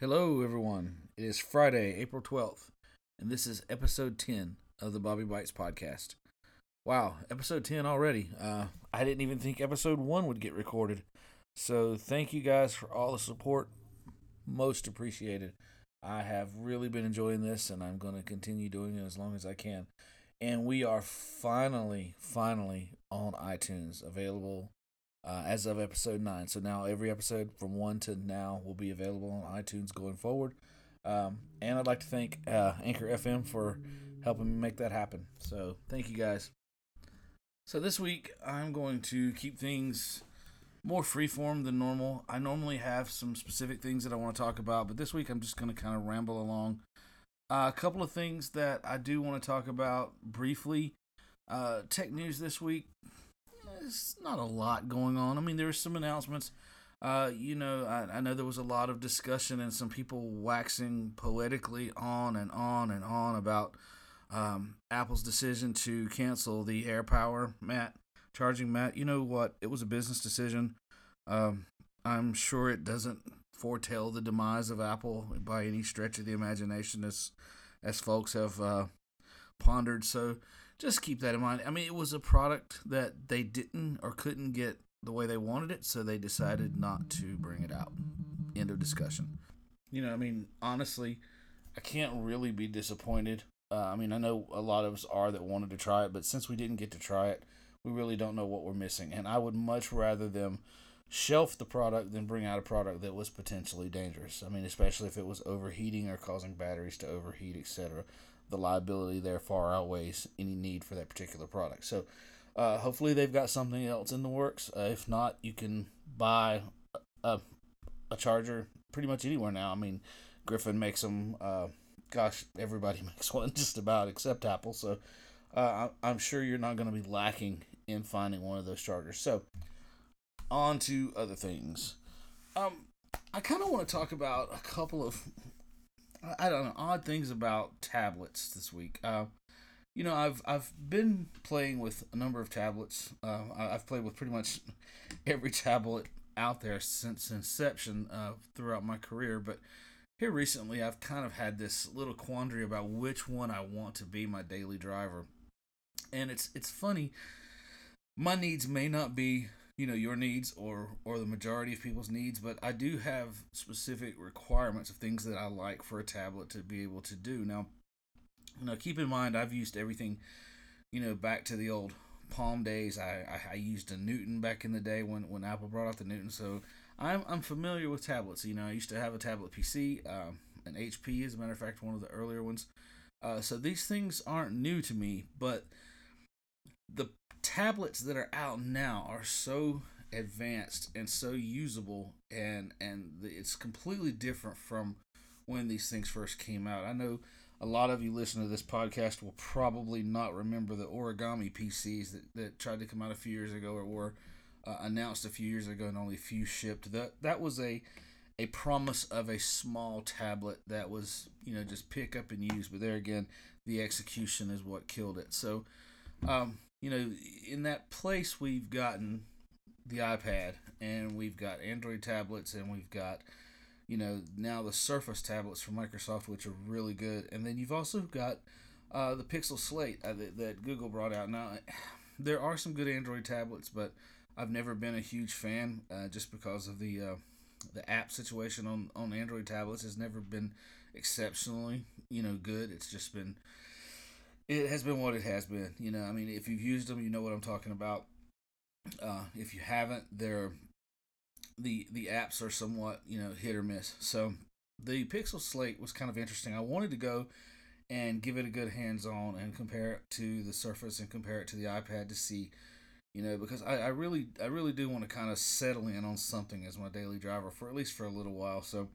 Hello, everyone. It is Friday, April 12th, and this is episode 10 of the Bobby Bites podcast. Wow, episode 10 already. Uh, I didn't even think episode 1 would get recorded. So, thank you guys for all the support. Most appreciated. I have really been enjoying this, and I'm going to continue doing it as long as I can. And we are finally, finally on iTunes, available uh, as of episode 9. So now every episode from 1 to now will be available on iTunes going forward. Um, and I'd like to thank uh, Anchor FM for helping me make that happen. So thank you guys. So this week I'm going to keep things more freeform than normal. I normally have some specific things that I want to talk about, but this week I'm just going to kind of ramble along. Uh, a couple of things that I do want to talk about briefly. Uh, tech news this week there's not a lot going on. I mean, there were some announcements. Uh, you know, I, I know there was a lot of discussion and some people waxing poetically on and on and on about um, Apple's decision to cancel the AirPower mat, charging mat. You know what? It was a business decision. Um, I'm sure it doesn't foretell the demise of Apple by any stretch of the imagination, as as folks have uh, pondered. So just keep that in mind. I mean, it was a product that they didn't or couldn't get the way they wanted it, so they decided not to bring it out. End of discussion. You know, I mean, honestly, I can't really be disappointed. Uh, I mean, I know a lot of us are that wanted to try it, but since we didn't get to try it, we really don't know what we're missing. And I would much rather them shelf the product than bring out a product that was potentially dangerous. I mean, especially if it was overheating or causing batteries to overheat, etc the liability there far outweighs any need for that particular product. So uh, hopefully they've got something else in the works. Uh, if not, you can buy a, a charger pretty much anywhere now. I mean, Griffin makes them. Uh, gosh, everybody makes one just about except Apple. So uh, I'm sure you're not going to be lacking in finding one of those chargers. So on to other things. Um, I kind of want to talk about a couple of I don't know odd things about tablets this week. Uh, you know, I've I've been playing with a number of tablets. Uh, I've played with pretty much every tablet out there since inception uh, throughout my career. But here recently, I've kind of had this little quandary about which one I want to be my daily driver. And it's it's funny. My needs may not be you know your needs or or the majority of people's needs but i do have specific requirements of things that i like for a tablet to be able to do. Now now keep in mind i've used everything you know back to the old palm days. I i, I used a newton back in the day when when apple brought out the newton so i'm i'm familiar with tablets. You know i used to have a tablet pc um, an hp as a matter of fact one of the earlier ones. Uh, so these things aren't new to me but the tablets that are out now are so advanced and so usable and and it's completely different from when these things first came out. I know a lot of you listen to this podcast will probably not remember the origami PCs that, that tried to come out a few years ago or were uh, announced a few years ago and only a few shipped. That that was a a promise of a small tablet that was you know just pick up and use. But there again, the execution is what killed it. So um, you know, in that place we've gotten the iPad and we've got Android tablets and we've got you know now the Surface tablets from Microsoft which are really good. And then you've also got uh, the Pixel Slate uh, that, that, Google brought out. Now there are some good Android tablets but I've never been a huge fan uh, just because of the uh, the app situation on on Android tablets has never been exceptionally you know good. It's just been it has been what it has been. You know, I mean, if you've used them, you know what I'm talking about. Uh, if you haven't, they're the the apps are somewhat you know hit or miss. So the Pixel Slate was kind of interesting. I wanted to go and give it a good hands on and compare it to the Surface and compare it to the iPad to see, you know, because I, I really I really do want to kind of settle in on something as my daily driver for at least for a little while. So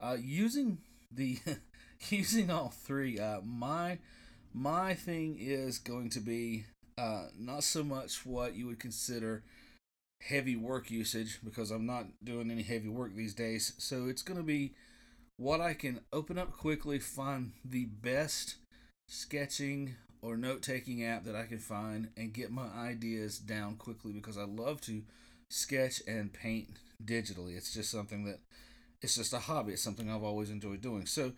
uh, using the using all three, uh, my my thing is going to be uh, not so much what you would consider heavy work usage because I'm not doing any heavy work these days. So it's going to be what I can open up quickly, find the best sketching or note taking app that I can find, and get my ideas down quickly because I love to sketch and paint digitally. It's just something that it's just a hobby. It's something I've always enjoyed doing. So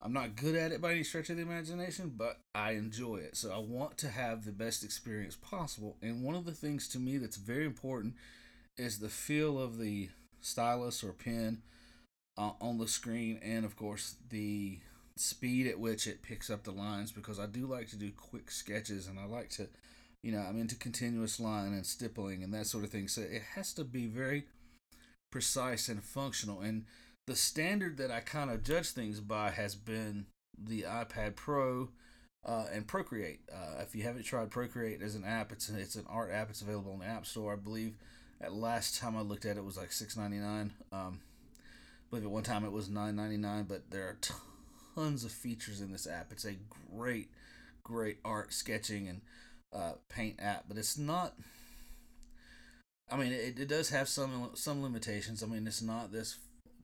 I'm not good at it by any stretch of the imagination, but I enjoy it. So I want to have the best experience possible. And one of the things to me that's very important is the feel of the stylus or pen uh, on the screen, and of course the speed at which it picks up the lines. Because I do like to do quick sketches, and I like to, you know, I'm into continuous line and stippling and that sort of thing. So it has to be very precise and functional. And the standard that I kind of judge things by has been the iPad Pro uh, and Procreate. Uh, if you haven't tried Procreate as an app, it's it's an art app. It's available in the App Store, I believe. At last time I looked at it, it was like six ninety nine. Um, I believe at one time it was nine ninety nine. But there are tons of features in this app. It's a great, great art sketching and uh, paint app, but it's not. I mean, it, it does have some some limitations. I mean, it's not this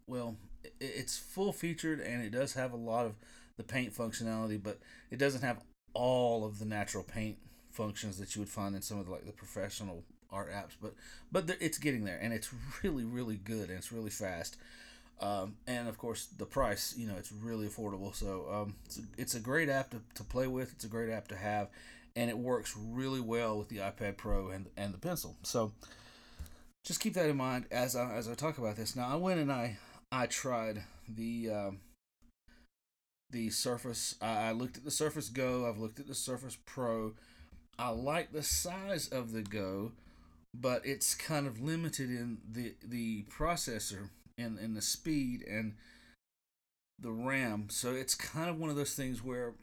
well, it's full featured and it does have a lot of the paint functionality, but it doesn't have all of the natural paint functions that you would find in some of the, like the professional art apps. But but it's getting there, and it's really really good and it's really fast. Um, and of course the price, you know, it's really affordable. So um, it's, a, it's a great app to, to play with. It's a great app to have, and it works really well with the iPad Pro and and the pencil. So just keep that in mind as I, as I talk about this. Now I went and I I tried the uh, the Surface. I, looked at the Surface Go. I've looked at the Surface Pro. I like the size of the Go, but it's kind of limited in the the processor and, and the speed and the RAM. So it's kind of one of those things where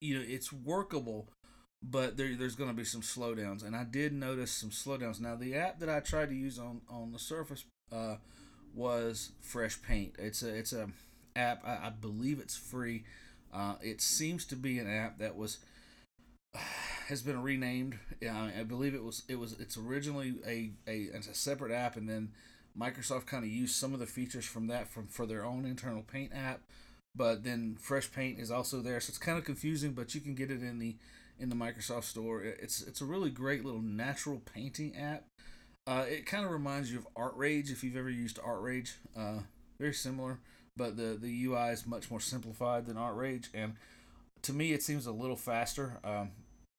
you know it's workable, but there, there's going to be some slowdowns. And I did notice some slowdowns. Now the app that I tried to use on on the Surface uh, was Fresh Paint. It's a it's a app. I, I believe it's free. Uh, it seems to be an app that was has been renamed. Uh, I believe it was it was it's originally a, a a separate app, and then Microsoft kind of used some of the features from that from for their own internal Paint app. But then Fresh Paint is also there, so it's kind of confusing. But you can get it in the in the Microsoft Store. It's it's a really great little natural painting app. Uh, it kind of reminds you of ArtRage if you've ever used ArtRage. Uh, very similar, but the the UI is much more simplified than ArtRage, and to me it seems a little faster. Um,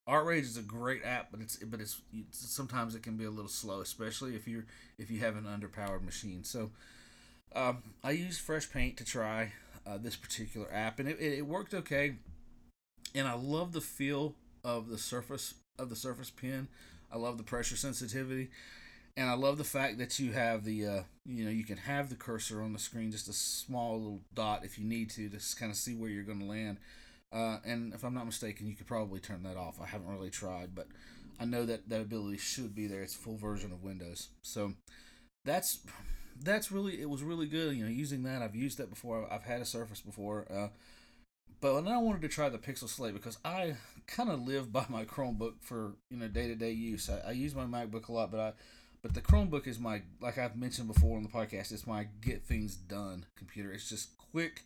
ArtRage is a great app, but it's but it's, sometimes it can be a little slow, especially if you're if you have an underpowered machine. So um, I used Fresh Paint to try uh, this particular app, and it, it worked okay. And I love the feel of the surface of the Surface Pen. I love the pressure sensitivity and I love the fact that you have the uh, you know you can have the cursor on the screen just a small little dot if you need to to kind of see where you're going to land. Uh, and if I'm not mistaken, you could probably turn that off. I haven't really tried, but I know that that ability should be there. It's full version of Windows, so that's that's really it was really good. You know, using that I've used that before. I've had a Surface before. Uh, but I wanted to try the Pixel Slate because I kind of live by my Chromebook for you know day to day use. I, I use my MacBook a lot, but I but the Chromebook is my, like I've mentioned before on the podcast, it's my get things done computer. It's just quick,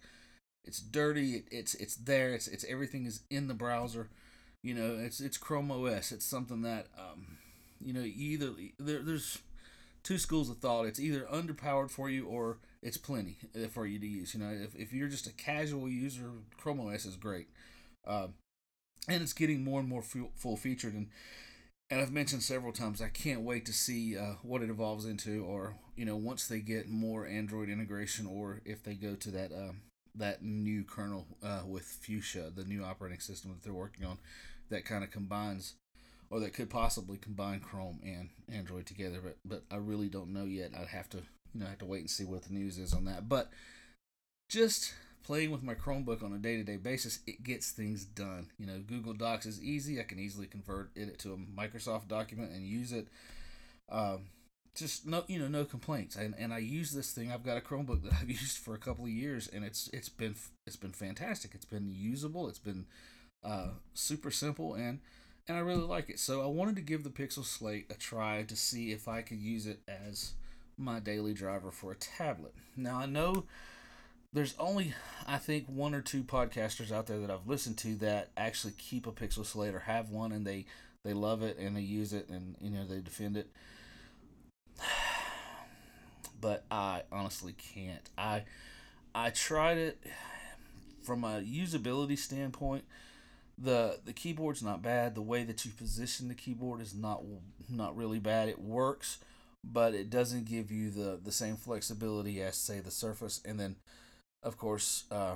it's dirty, it, it's it's there, it's it's everything is in the browser. You know, it's it's Chrome OS. It's something that, um, you know, either there, there's two schools of thought. It's either underpowered for you or it's plenty uh, for you to use. You know, if, if you're just a casual user, Chrome OS is great. Um, and it's getting more and more full featured. And and I've mentioned several times I can't wait to see uh, what it evolves into, or you know, once they get more Android integration, or if they go to that uh, that new kernel uh, with Fuchsia, the new operating system that they're working on, that kind of combines, or that could possibly combine Chrome and Android together. But but I really don't know yet. I'd have to you know I have to wait and see what the news is on that. But just playing with my Chromebook on a day to day basis, it gets things done. You know, Google Docs is easy. I can easily convert it to a Microsoft document and use it. Um, just no, you know, no complaints. And and I use this thing. I've got a Chromebook that I've used for a couple of years, and it's it's been it's been fantastic. It's been usable. It's been uh, super simple, and and I really like it. So I wanted to give the Pixel Slate a try to see if I could use it as my daily driver for a tablet. Now I know there's only I think one or two podcasters out there that I've listened to that actually keep a Pixel Slate or have one and they they love it and they use it and you know they defend it. but I honestly can't. I I tried it from a usability standpoint. the The keyboard's not bad. The way that you position the keyboard is not not really bad. It works, but it doesn't give you the the same flexibility as say the Surface. And then, of course, uh,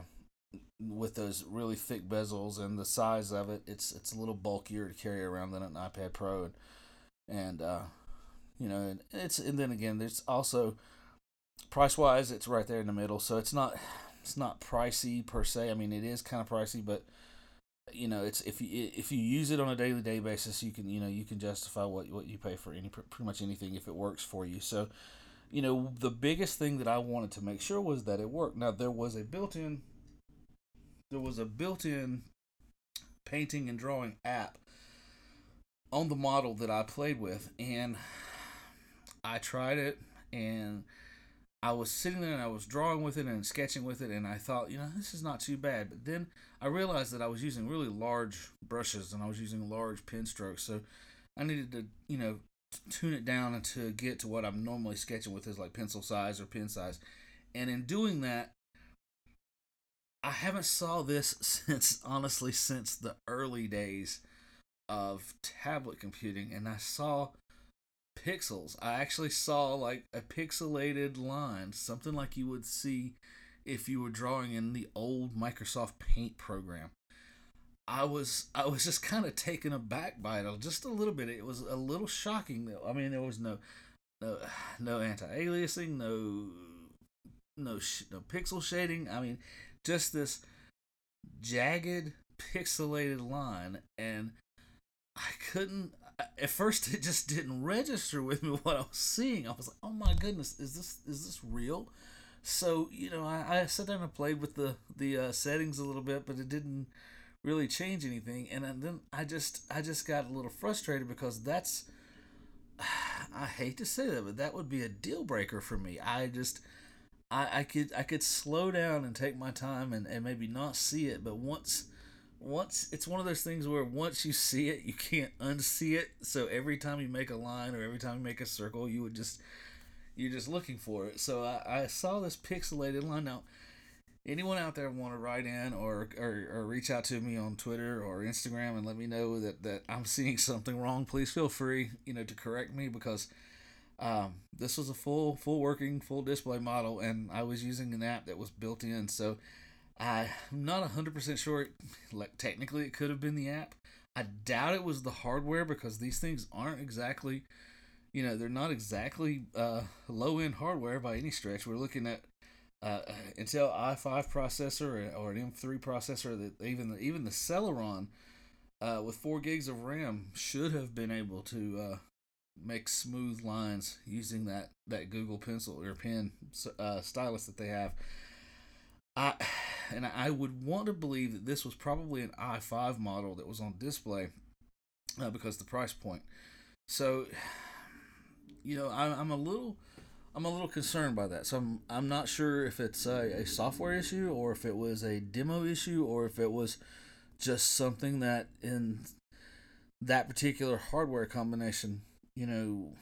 with those really thick bezels and the size of it, it's it's a little bulkier to carry around than an iPad Pro, and, and uh, you know, it's and then again, there's also price wise, it's right there in the middle, so it's not it's not pricey per se. I mean, it is kind of pricey, but you know, it's if you if you use it on a daily day basis, you can you know you can justify what what you pay for any pretty much anything if it works for you. So, you know, the biggest thing that I wanted to make sure was that it worked. Now there was a built-in there was a built-in painting and drawing app on the model that I played with, and I tried it, and I was sitting there and I was drawing with it and sketching with it, and I thought, you know, this is not too bad. But then I realized that I was using really large brushes and I was using large pen strokes, so I needed to, you know, tune it down to get to what I'm normally sketching with is like pencil size or pen size. And in doing that, I haven't saw this since honestly since the early days of tablet computing and I saw pixels. I actually saw like a pixelated line, something like you would see if you were drawing in the old Microsoft Paint program. I was I was just kind of taken aback by it just a little bit. It was a little shocking. I mean, there was no no no anti-aliasing, no no sh- no pixel shading. I mean, just this jagged pixelated line and I couldn't at first it just didn't register with me what I was seeing. I was like, "Oh my goodness, is this is this real?" So you know, I, I sat down and played with the the uh, settings a little bit, but it didn't really change anything. And then I just I just got a little frustrated because that's I hate to say that, but that would be a deal breaker for me. I just I, I could I could slow down and take my time and, and maybe not see it, but once once it's one of those things where once you see it, you can't unsee it. So every time you make a line or every time you make a circle, you would just you're just looking for it. So I, I saw this pixelated line. Now, anyone out there want to write in or, or or reach out to me on Twitter or Instagram and let me know that that I'm seeing something wrong, please feel free you know to correct me because um, this was a full, full working, full display model, and I was using an app that was built in. So I'm not 100% sure. like technically, it could have been the app. I doubt it was the hardware because these things aren't exactly, you know, they're not exactly uh, low end hardware by any stretch. We're looking at uh, Intel i5 processor or an M3 processor that even the, even the Celeron uh, with four gigs of RAM should have been able to uh, make smooth lines using that that Google Pencil or pen uh, stylus that they have. I and I would want to believe that this was probably an i5 model that was on display uh, because the price point. So, you know, I, I'm a little. I'm a little concerned by that. So I'm I'm not sure if it's a, a software issue or if it was a demo issue or if it was just something that in that particular hardware combination you know,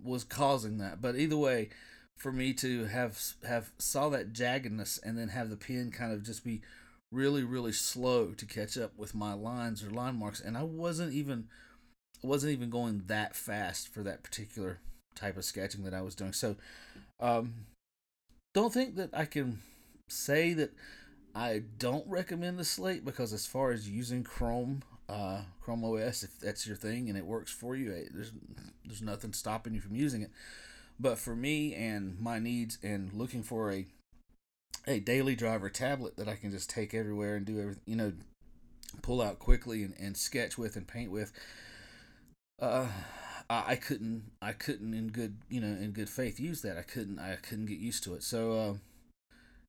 was causing that. But either way, for me to have have saw that jaggedness and then have the pen kind of just be really really slow to catch up with my lines or line marks, and I wasn't even wasn't even going that fast for that particular type of sketching that I was doing. So, um, don't think that I can say that I don't recommend the slate because as far as using Chrome uh, Chrome OS if that's your thing and it works for you. Eh, there's there's nothing stopping you from using it. But for me and my needs and looking for a a daily driver tablet that I can just take everywhere and do everything, you know, pull out quickly and, and sketch with and paint with. Uh, I, couldn't I couldn't in good you know in good faith use that. I couldn't I couldn't get used to it. So. Uh,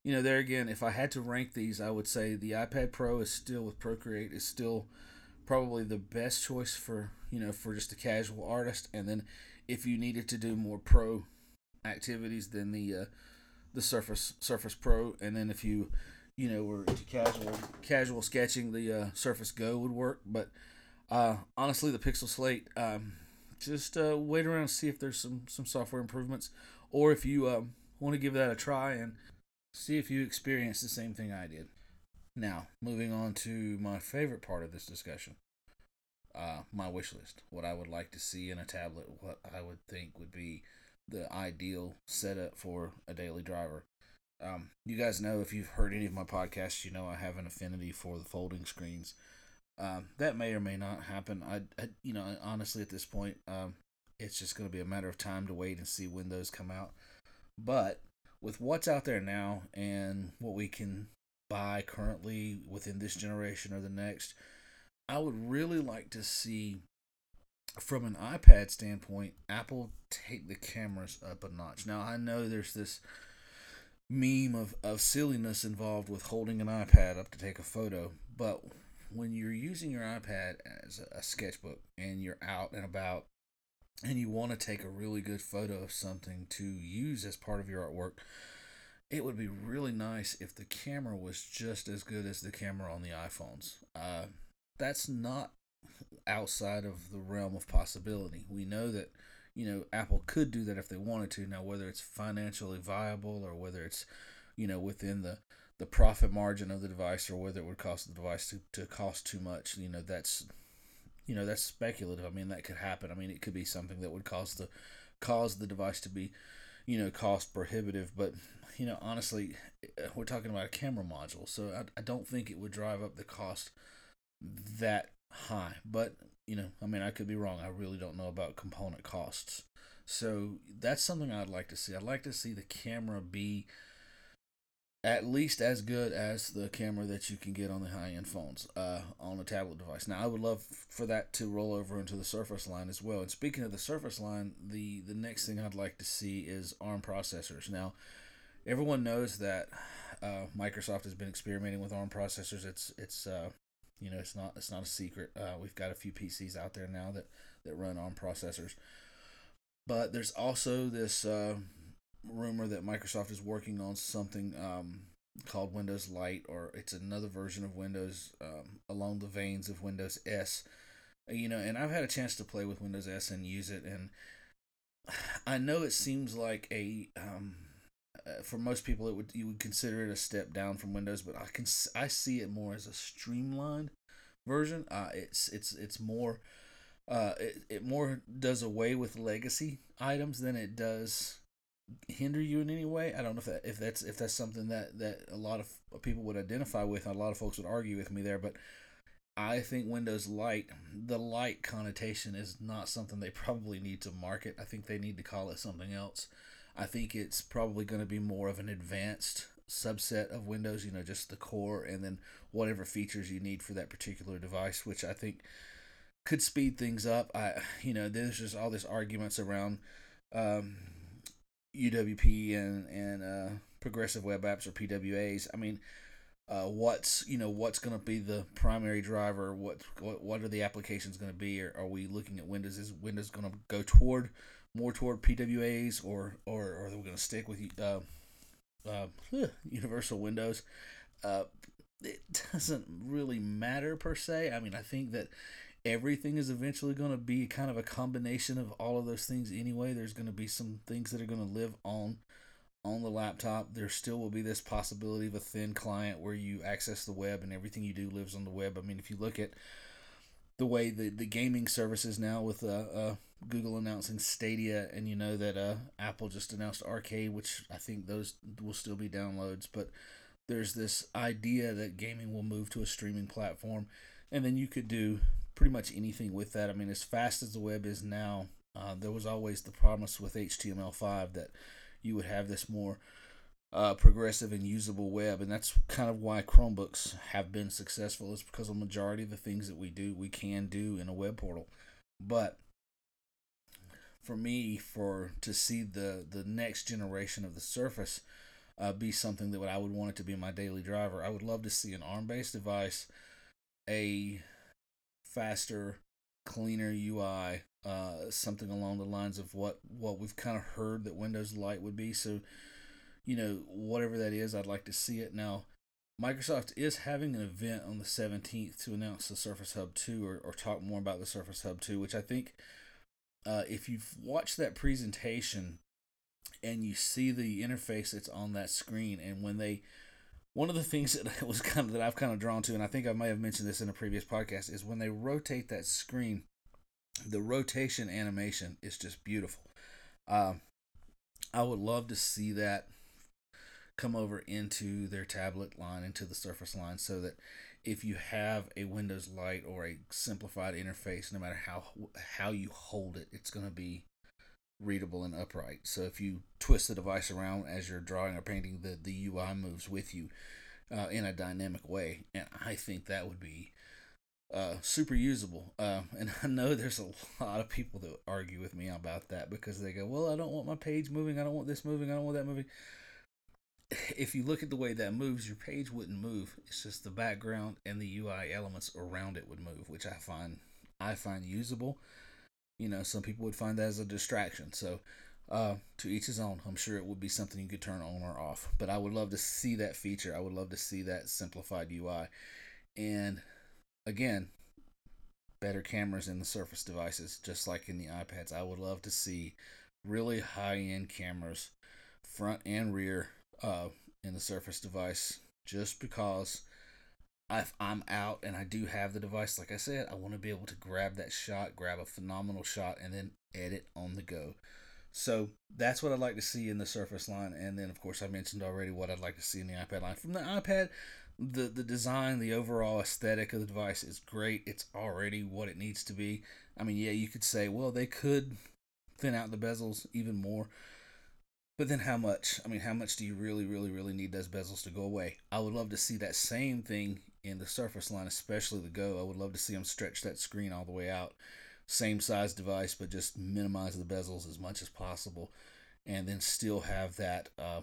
you know, there again, if I had to rank these, I would say the iPad Pro is still with Procreate is still probably the best choice for you know for just a casual artist and then if you needed to do more pro activities then the uh, the surface surface pro and then if you you know were into casual casual sketching the uh, surface go would work but uh, honestly the pixel slate um, just uh, wait around and see if there's some some software improvements or if you um, want to give that a try and see if you experience the same thing I did. Now, moving on to my favorite part of this discussion uh, my wish list. What I would like to see in a tablet, what I would think would be the ideal setup for a daily driver. Um, you guys know if you've heard any of my podcasts, you know I have an affinity for the folding screens. Um, that may or may not happen. I, I you know, honestly, at this point, um, it's just going to be a matter of time to wait and see when those come out. But with what's out there now and what we can buy currently within this generation or the next, I would really like to see, from an iPad standpoint, Apple take the cameras up a notch. Now, I know there's this meme of, of silliness involved with holding an iPad up to take a photo, but when you're using your iPad as a sketchbook and you're out and about and you want to take a really good photo of something to use as part of your artwork, it would be really nice if the camera was just as good as the camera on the iPhones. Uh, that's not outside of the realm of possibility. We know that, you know, Apple could do that if they wanted to. Now, whether it's financially viable or whether it's, you know, within the the profit margin of the device or whether it would cost the device to, to cost too much, you know, that's you know that's speculative. I mean, that could happen. I mean, it could be something that would cause the cause the device to be, you know, cost prohibitive. But you know, honestly, eh, we're talking about a camera module, so I, I don't think it would drive up the cost that high. But you know, I mean, I could be wrong. I really don't know about component costs. So that's something I'd like to see. I'd like to see the camera be at least as good as the camera that you can get on the high end phones uh, on a tablet device. Now, I would love for that to roll over into the Surface line as well. And speaking of the Surface line, the the next thing I'd like to see is ARM processors. Now, everyone knows that uh, Microsoft has been experimenting with ARM processors. It's it's uh, you know it's not it's not a secret. Uh, we've got a few PCs out there now that that run ARM processors. But there's also this uh, rumor that Microsoft is working on something um, called Windows Lite, or it's another version of Windows um, along the veins of Windows S. You know, and I've had a chance to play with Windows S and use it, and I know it seems like a um, uh, for most people it would you would consider it a step down from Windows, but I can I see it more as a streamlined version. Uh, it's it's it's more. Uh, it, it more does away with legacy items than it does hinder you in any way. I don't know if that if that's if that's something that that a lot of people would identify with. A lot of folks would argue with me there, but I think Windows Lite, the light connotation is not something they probably need to market. I think they need to call it something else. I think it's probably going to be more of an advanced subset of Windows, you know, just the core and then whatever features you need for that particular device, which I think could speed things up. I, you know, there's just all this arguments around um, UWP and and uh, progressive web apps or PWAs. I mean, uh, what's you know what's going to be the primary driver? What what what are the applications going to be? Or are we looking at Windows? Is Windows going to go toward more toward PWAs, or or, or are we going to stick with uh, uh, Universal Windows? Uh, it doesn't really matter per se. I mean, I think that everything is eventually going to be kind of a combination of all of those things anyway. There's going to be some things that are going to live on on the laptop. There still will be this possibility of a thin client where you access the web and everything you do lives on the web. I mean, if you look at the way the, the gaming services now with uh, uh, Google announcing Stadia, and you know that uh, Apple just announced Arcade, which I think those will still be downloads, but there's this idea that gaming will move to a streaming platform, and then you could do pretty much anything with that. I mean, as fast as the web is now, uh, there was always the promise with HTML5 that you would have this more uh, progressive and usable web, and that's kind of why Chromebooks have been successful. Is because a majority of the things that we do, we can do in a web portal. But for me, for to see the the next generation of the Surface uh, be something that I would want it to be my daily driver, I would love to see an ARM-based device, a faster, cleaner UI, uh, something along the lines of what what we've kind of heard that Windows Lite would be. So, you know, whatever that is, I'd like to see it now. Microsoft is having an event on the 17th to announce the Surface Hub 2 or, or talk more about the Surface Hub 2, which I think uh, if you've watched that presentation, and you see the interface that's on that screen. And when they, one of the things that was kind of that I've kind of drawn to, and I think I may have mentioned this in a previous podcast, is when they rotate that screen, the rotation animation is just beautiful. Um, I would love to see that come over into their tablet line, into the Surface line, so that if you have a Windows Lite or a simplified interface, no matter how how you hold it, it's going to be readable and upright. So if you twist the device around as you're drawing or painting, the the UI moves with you uh, in a dynamic way, and I think that would be uh, super usable. Uh, and I know there's a lot of people that argue with me about that because they go, "Well, I don't want my page moving. I don't want this moving. I don't want that moving." If you look at the way that moves, your page wouldn't move. It's just the background and the UI elements around it would move, which I find I find usable. You know, some people would find that as a distraction. So, uh, to each his own. I'm sure it would be something you could turn on or off. But I would love to see that feature. I would love to see that simplified UI. And again, better cameras in the Surface devices, just like in the iPads. I would love to see really high end cameras, front and rear, uh, in the Surface device, just because if I'm out and I do have the device, like I said, I want to be able to grab that shot, grab a phenomenal shot, and then edit on the go. So that's what I'd like to see in the Surface line. And then, of course, I mentioned already what I'd like to see in the iPad line. From the iPad, the the design, the overall aesthetic of the device is great. It's already what it needs to be. I mean, yeah, you could say, well, they could thin out the bezels even more. But then how much? I mean, how much do you really, really, really need those bezels to go away? I would love to see that same thing in the Surface line, especially the Go. I would love to see them stretch that screen all the way out. Same size device, but just minimize the bezels as much as possible, and then still have that uh,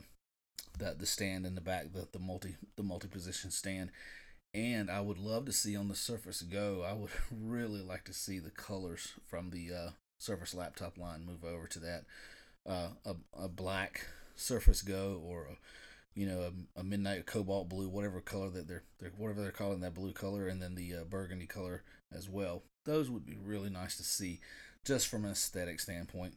that the stand in the back, the, the multi the multi position stand. And I would love to see on the Surface Go. I would really like to see the colors from the uh, Surface laptop line move over to that uh, a a black Surface Go or a you know a, a, midnight cobalt blue, whatever color that they're, they're whatever they're calling that blue color, and then the uh, burgundy color as well. Those would be really nice to see, just from an aesthetic standpoint.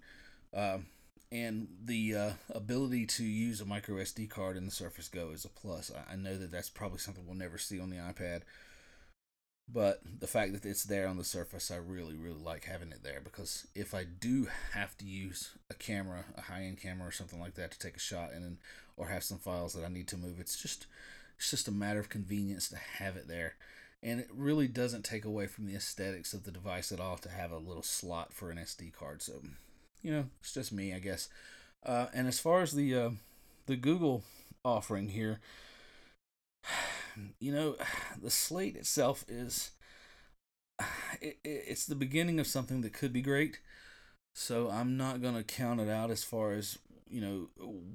Um, and the uh, ability to use a micro SD card in the Surface Go is a plus. I, I know that that's probably something we'll never see on the iPad, but the fact that it's there on the Surface, I really, really like having it there because if I do have to use a camera, a high-end camera or something like that to take a shot and or have some files that I need to move, it's just it's just a matter of convenience to have it there. And it really doesn't take away from the aesthetics of the device at all to have a little slot for an SD card. So you know, it's just me, I guess. Uh, and as far as the uh, the Google offering here, you know, the slate itself is it, it's the beginning of something that could be great. So I'm not gonna count it out as far as you know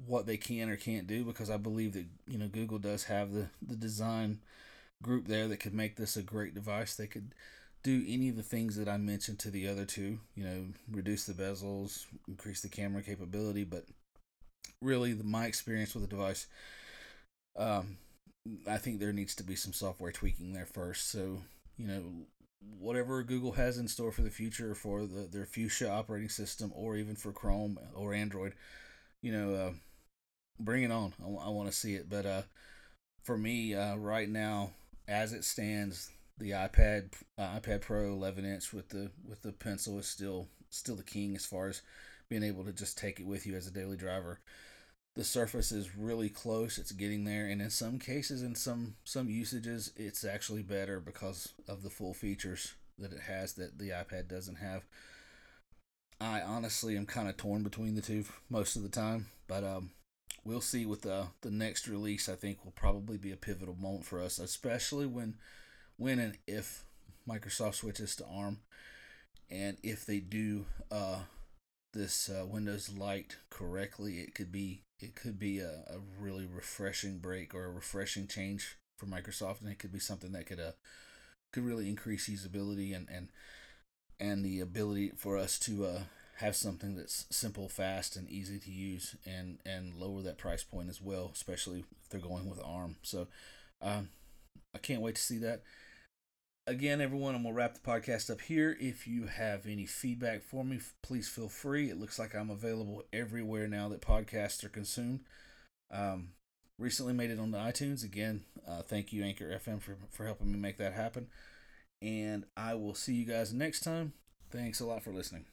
what they can or can't do because I believe that you know Google does have the the design group there that could make this a great device. They could do any of the things that I mentioned to the other two, you know, reduce the bezels, increase the camera capability, but really the, my experience with the device, um, I think there needs to be some software tweaking there first. So, you know, whatever Google has in store for the future for the, their Fuchsia operating system or even for Chrome or Android, you know, uh, bring it on. I, I want to see it. But uh, for me, uh, right now, as it stands, the iPad uh, iPad Pro 11 inch with the with the pencil is still still the king as far as being able to just take it with you as a daily driver. The Surface is really close; it's getting there, and in some cases, in some some usages, it's actually better because of the full features that it has that the iPad doesn't have. I honestly am kind of torn between the two most of the time, but um, we'll see with the the next release. I think will probably be a pivotal moment for us, especially when when and if Microsoft switches to ARM, and if they do uh, this uh, Windows Lite correctly, it could be it could be a, a really refreshing break or a refreshing change for Microsoft, and it could be something that could uh could really increase usability and and and the ability for us to uh, have something that's simple, fast, and easy to use, and and lower that price point as well, especially if they're going with ARM. So, um, I can't wait to see that again, everyone, I'm going to wrap the podcast up here. If you have any feedback for me, please feel free. It looks like I'm available everywhere now that podcasts are consumed. Um, recently made it onto iTunes. Again, uh, thank you, Anchor FM, for, for helping me make that happen. And I will see you guys next time. Thanks a lot for listening.